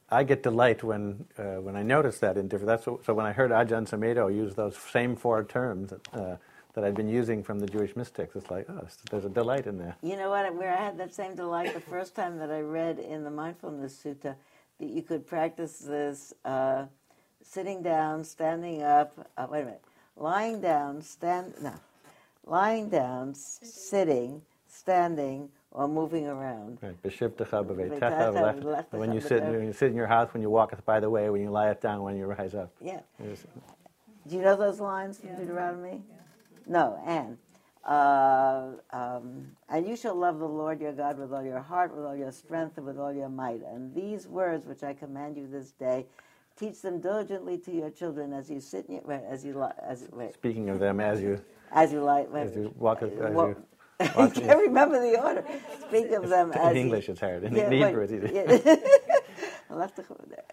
I get delight when uh, when I notice that in different. That's so when I heard Ajahn Sumedho use those same four terms. Uh, that I'd been using from the Jewish mystics. It's like, oh, there's a delight in there. You know what? Where I had that same delight the first time that I read in the Mindfulness Sutta that you could practice this uh, sitting down, standing up. Uh, wait a minute. Lying down, stand. No. Lying down, sitting, standing, or moving around. Right. When you sit, when you sit in your house, when you walk by the way, when you lie it down, when you rise up. Yeah. Do you know those lines from yeah. Deuteronomy? Yeah. No, and uh, um, and you shall love the Lord your God with all your heart, with all your strength, and with all your might. And these words which I command you this day, teach them diligently to your children as you sit in your, as you as wait. Speaking of them, as you as you lie, as you walk, as you. I can't remember the order. Speak of them as in English. You, it's hard. In, yeah, Hebrew, it's easy. Yeah.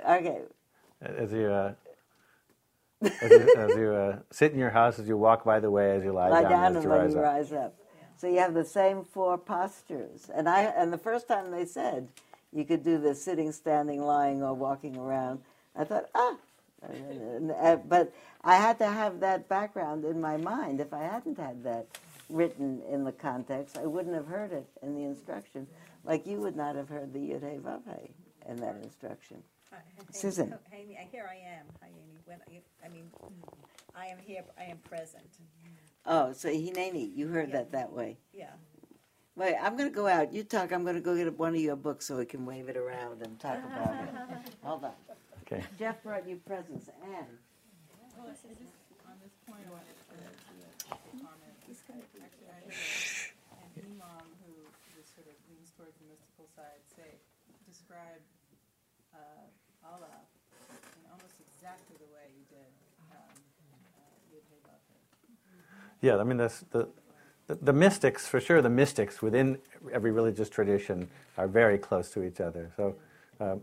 okay. As you uh, as you, as you uh, sit in your house, as you walk by the way, as you lie, lie down, down as and you when rise you up. rise up. So you have the same four postures. And I and the first time they said you could do this sitting, standing, lying, or walking around, I thought, ah. Uh, but I had to have that background in my mind. If I hadn't had that written in the context, I wouldn't have heard it in the instruction, like you would not have heard the Yud Hey Vav Hey in that instruction. Hi, Susan. Hi, Amy. Here I am. Hi, Amy. When I, I mean, I am here. I am present. Oh, so Hineni, you heard Yeah. that that way. Yeah. Wait, I'm going to go out. You talk. I'm going to go get one of your books so we can wave it around and talk about it. Hold on. Okay. Jeff brought you presents, and Well, on this point, I wanted to do comment. Actually, I heard an imam who just sort of leans towards the mystical side say, describe uh, Allah in almost exactly the way you did um, uh, Yud Hey Vav Hey. Yeah, I mean, that's the, the, the mystics, for sure, the mystics within every religious tradition are very close to each other. So, um,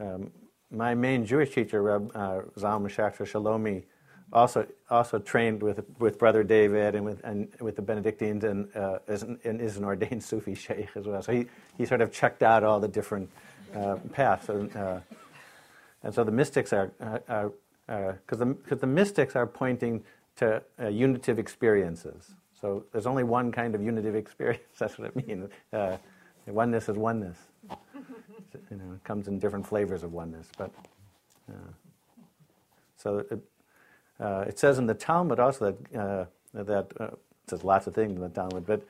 um, my main Jewish teacher, Reb uh, Zalman Schachter Shalomi, also also trained with with Brother David and with and with the Benedictines and uh, is, an, and is an ordained Sufi sheikh as well. So he, he sort of checked out all the different uh, paths. And, uh, and so the mystics are, because the, cause the mystics are pointing to uh, unitive experiences. So there's only one kind of unitive experience. That's what it means. Uh, oneness is oneness. you know, it comes in different flavors of oneness. But uh, so it, uh, it says in the Talmud also that uh, that uh, it says lots of things in the Talmud, but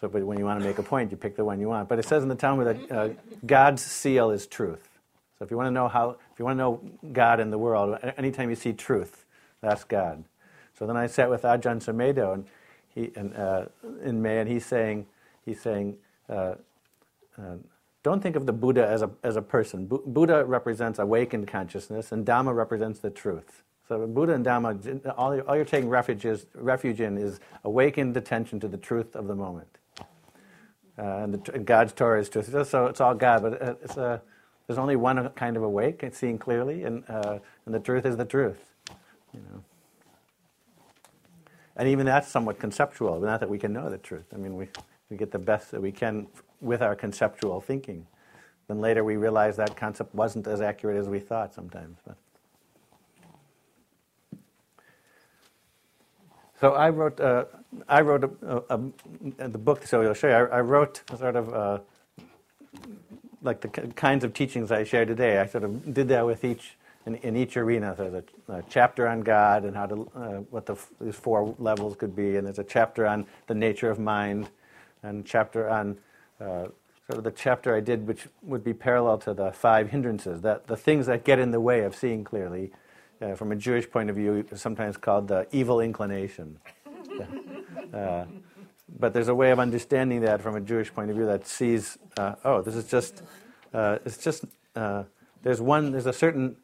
so but when you want to make a point, you pick the one you want. But it says in the Talmud that God's seal is truth. So if you want to know how, if you want to know God in the world, anytime you see truth, that's God. So then I sat with Ajahn Sumedho, and he and, uh, in May, and he's saying, he's saying, uh, uh, don't think of the Buddha as a as a person. Bu- Buddha represents awakened consciousness, and Dhamma represents the truth. So Buddha and Dhamma, all, all you're taking refuge, is, refuge in is awakened attention to the truth of the moment. Uh, and, the, and, God's Torah is truth. So it's all God, but uh, it's a, there's only one kind of awake, it's seeing clearly, and, uh, and the truth is the truth. You know. And even that's somewhat conceptual, not that we can know the truth. I mean, we, we get the best that we can with our conceptual thinking. Then later we realize that concept wasn't as accurate as we thought sometimes. But. So I wrote, uh, I wrote a, a, a, the book. So I'll show you. I, I wrote sort of uh, like the kinds of teachings I share today. I sort of did that with each in, in each arena. There's a, a, chapter on God and how to uh, what the these four levels could be, and there's a chapter on the nature of mind, and chapter on uh, sort of the chapter I did, which would be parallel to the five hindrances, that the things that get in the way of seeing clearly uh, from a Jewish point of view, sometimes called the evil inclination. uh, but there's a way of understanding that from a Jewish point of view that sees, uh, oh, this is just, uh, it's just, uh, there's one, there's a certain,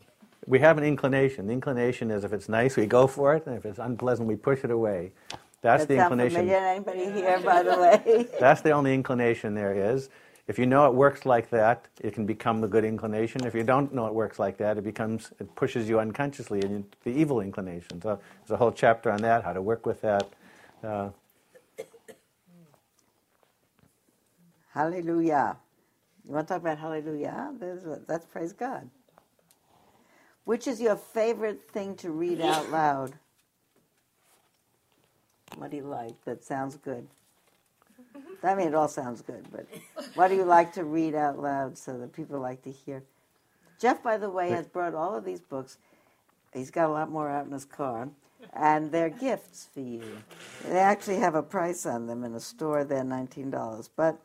we have an inclination. The inclination is if it's nice, we go for it, and if it's unpleasant, we push it away. That's that the inclination. Familiar? Anybody here, by the way? That's the only inclination there is. If you know it works like that, it can become the good inclination. If you don't know it works like that, it becomes it pushes you unconsciously into the evil inclination. So there's a whole chapter on that, how to work with that. Uh, hallelujah. You want to talk about hallelujah? That's praise God. Which is your favorite thing to read out loud? What do you like that sounds good? I mean, it all sounds good, but what do you like to read out loud so that people like to hear? Jeff, by the way, has brought all of these books. He's got a lot more out in his car, and they're gifts for you. They actually have a price on them in a store. They're nineteen dollars, but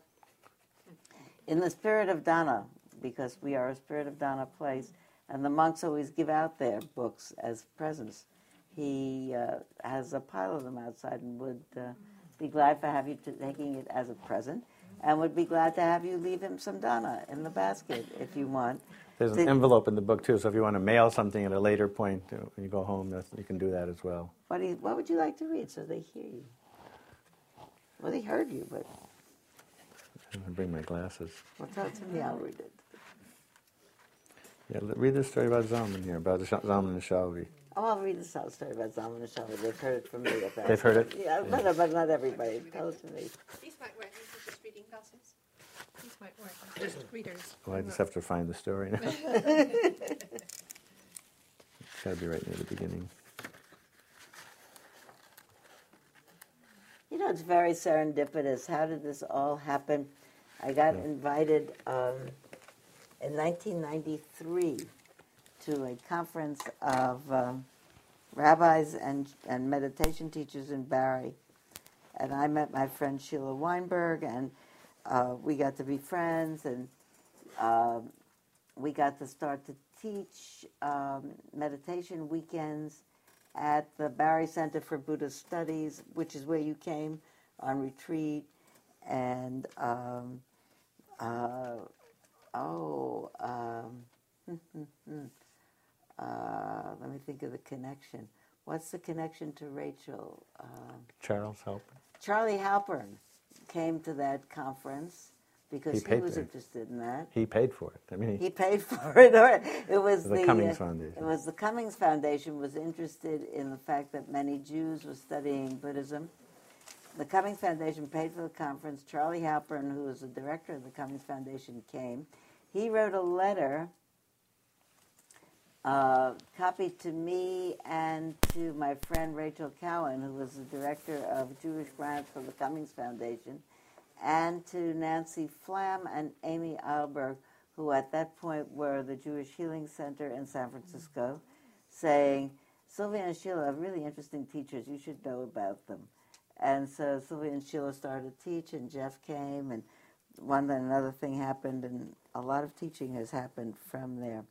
in the spirit of dana, because we are a spirit of dana place, and the monks always give out their books as presents. He uh, has a pile of them outside and would. Uh, be glad for have you to, taking it as a present, and would be glad to have you leave him some dana in the basket if you want. There's an envelope in the book too, so if you want to mail something at a later point uh, when you go home, you can do that as well. What, you, what would you like to read so they hear you? Well, they heard you, but. I'm going to bring my glasses. Well, tell it to me, I'll read it. Yeah, read the story about Zalman here, about Zalman and Shalvi. Oh, I'll read the story about Zalman and Shalvi. They've heard it from me. They've heard it? Yeah, yeah. But, but not everybody. Tell it to me. These might work. These are just reading glasses. These might work. Just readers. Well, I just have to find the story now. it's got to be right near the beginning. You know, it's very serendipitous. How did this all happen? I got yeah. invited um, in 1993 to a conference of um, rabbis and, and meditation teachers in Barre. And I met my friend Sheila Weinberg, and uh, we got to be friends, and uh, we got to start to teach um, meditation weekends at the Barre Center for Buddhist Studies, which is where you came on retreat, and um, uh, oh, um, uh, let me think of the connection. What's the connection to Rachel? Um, Charles Halpern. Charlie Halpern came to that conference because He he, was interested in that. He paid for it. I mean, He paid for it. Or it was The the, Cummings uh, Foundation. It was the Cummings Foundation was interested in the fact that many Jews were studying Buddhism. The Cummings Foundation paid for the conference. Charlie Halpern, who was the director of the Cummings Foundation, came. He wrote a letter, uh, copied to me and to my friend Rachel Cowan, who was the director of Jewish grants for the Cummings Foundation, and to Nancy Flam and Amy Eilberg, who at that point were the Jewish Healing Center in San Francisco, saying, Sylvia and Sheila are really interesting teachers. You should know about them. And so Sylvia and Sheila started to teach, and Jeff came, and one then another thing happened, and a lot of teaching has happened from there.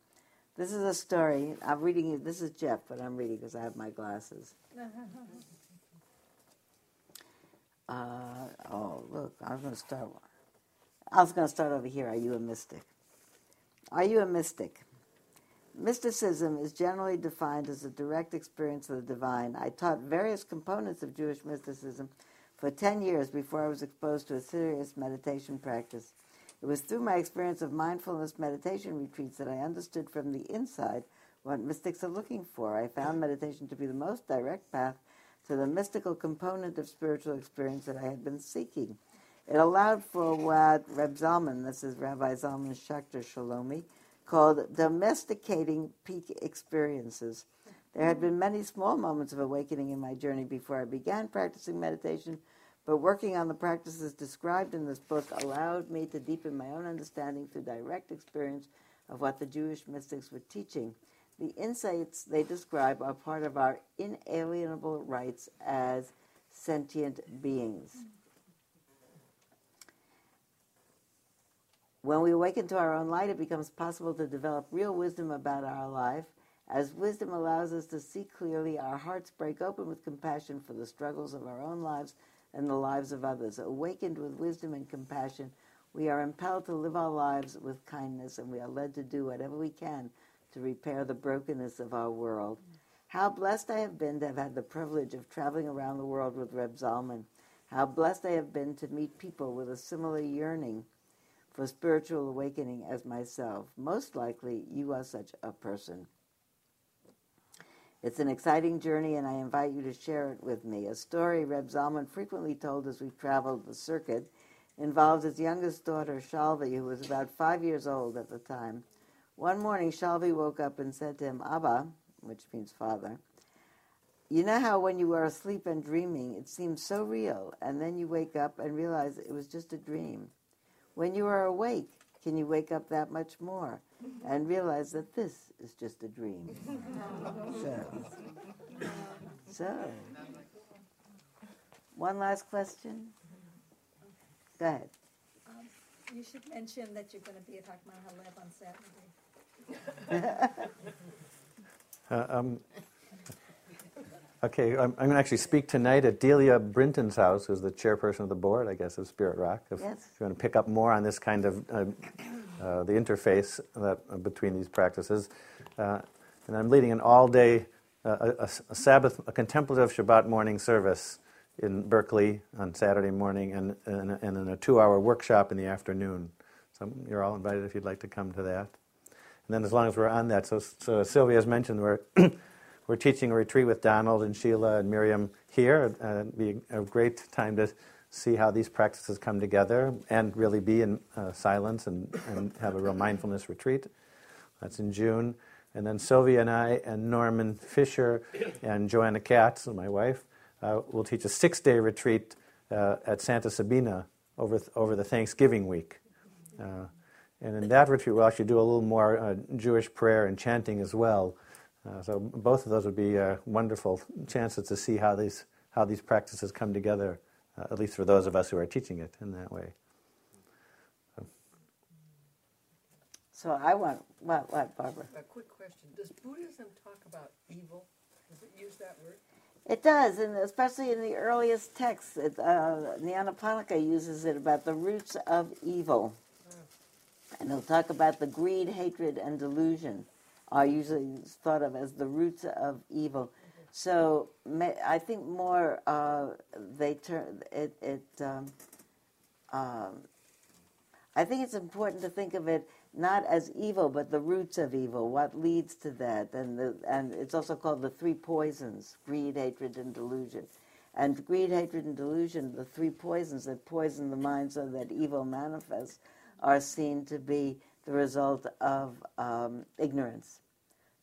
This is a story. I'm reading it. This is Jeff, but I'm reading because I have my glasses. Uh, oh, look, I was going to start. I was going to start over here. Are you a mystic? Are you a mystic? Mysticism is generally defined as a direct experience of the divine. I taught various components of Jewish mysticism for 10 years before I was exposed to a serious meditation practice. It was through my experience of mindfulness meditation retreats that I understood from the inside what mystics are looking for. I found meditation to be the most direct path to the mystical component of spiritual experience that I had been seeking. It allowed for what Reb Zalman, this is Rabbi Zalman Schachter Shalomi, called domesticating peak experiences. There had been many small moments of awakening in my journey before I began practicing meditation, but working on the practices described in this book allowed me to deepen my own understanding through direct experience of what the Jewish mystics were teaching. The insights they describe are part of our inalienable rights as sentient beings. When we awaken to our own light, it becomes possible to develop real wisdom about our life. As wisdom allows us to see clearly, our hearts break open with compassion for the struggles of our own lives and the lives of others. Awakened with wisdom and compassion, we are impelled to live our lives with kindness and we are led to do whatever we can to repair the brokenness of our world. How blessed I have been to have had the privilege of traveling around the world with Reb Zalman. How blessed I have been to meet people with a similar yearning for spiritual awakening as myself. Most likely, you are such a person. It's an exciting journey, and I invite you to share it with me. A story Reb Zalman frequently told as we traveled the circuit involves his youngest daughter, Shalvi, who was about five years old at the time. One morning, Shalvi woke up and said to him, Abba, which means father, you know how when you are asleep and dreaming, it seems so real, and then you wake up and realize it was just a dream. When you are awake, can you wake up that much more and realize that this is just a dream? so, so, one last question. Go ahead. Um, You should mention that you're gonna be at Chochmat HaLev on Saturday. Uh, um, okay, I'm, I'm going to actually speak tonight at Delia Brinton's house, who's the chairperson of the board, I guess, of Spirit Rock. If, Yes. if you want to pick up more on this kind of uh, uh, the interface that uh, between these practices, uh, and I'm leading an all-day, uh, a, a Sabbath, a contemplative Shabbat morning service in Berkeley on Saturday morning, and, and, and then a two-hour workshop in the afternoon. So you're all invited if you'd like to come to that. And then as long as we're on that, so, so Sylvia has mentioned we're, we're teaching a retreat with Donald and Sheila and Miriam here. Uh, it'd be a great time to see how these practices come together and really be in uh, silence and, and have a real mindfulness retreat. That's in June. And then Sylvia and I and Norman Fischer and Joanna Katz, my wife, uh, will teach a six-day retreat uh, at Santa Sabina over, th- over the Thanksgiving week. Uh, and in that retreat, we'll actually do a little more uh, Jewish prayer and chanting as well. Uh, so both of those would be uh, wonderful chances to see how these how these practices come together, uh, at least for those of us who are teaching it in that way. So I want what what Barbara? A quick question. Does Buddhism talk about evil? Does it use that word? It does, and especially in the earliest texts, it, uh, Nyanaponika uses it about the roots of evil, and he'll talk about the greed, hatred, and delusion are usually thought of as the roots of evil. So I think more uh, they turn it. it um, um, I think it's important to think of it not as evil, but the roots of evil, what leads to that, and the, and it's also called the three poisons: greed, hatred, and delusion. And greed, hatred, and delusion, the three poisons that poison the mind so that evil manifests, are seen to be the result of um, ignorance.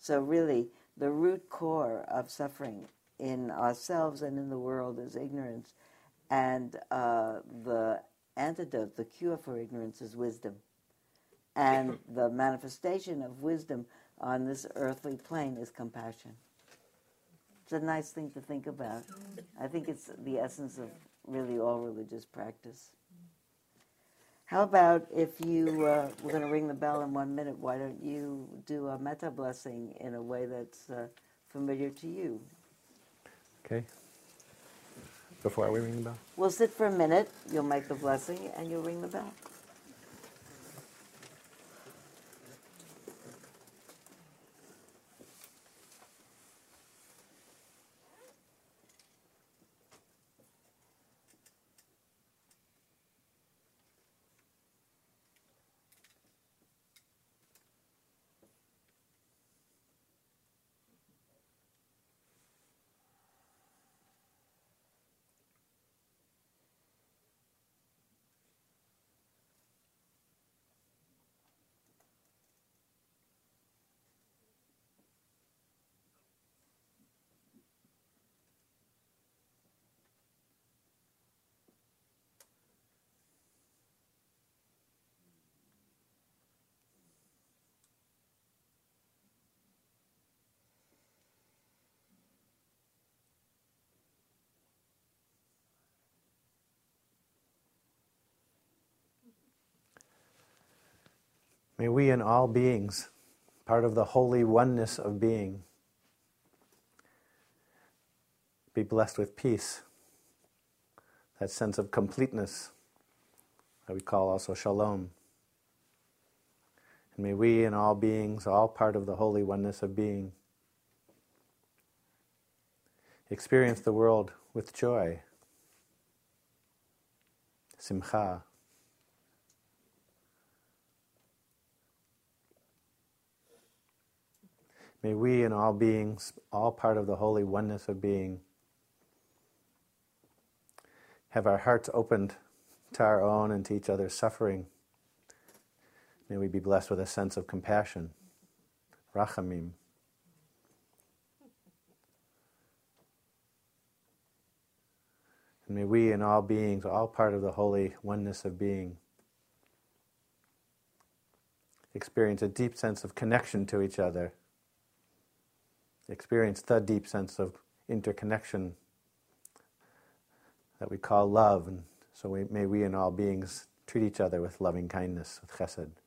So really, the root core of suffering in ourselves and in the world is ignorance, and uh, the antidote, the cure for ignorance, is wisdom and the manifestation of wisdom on this earthly plane is compassion. It's a nice thing to think about. I think it's the essence of really all religious practice. How about if you, uh, we're going to ring the bell in one minute, why don't you do a metta blessing in a way that's uh, familiar to you? Okay. Before we ring the bell? We'll sit for a minute, you'll make the blessing, and you'll ring the bell. May we and all beings, part of the holy oneness of being, be blessed with peace, that sense of completeness that we call also shalom. And may we and all beings, all part of the holy oneness of being, experience the world with joy, simcha. May we and all beings, all part of the holy oneness of being, have our hearts opened to our own and to each other's suffering. May we be blessed with a sense of compassion, rachamim. And may we and all beings, all part of the holy oneness of being, experience a deep sense of connection to each other experience the deep sense of interconnection that we call love. And so we, may we and all beings treat each other with loving kindness, with chesed.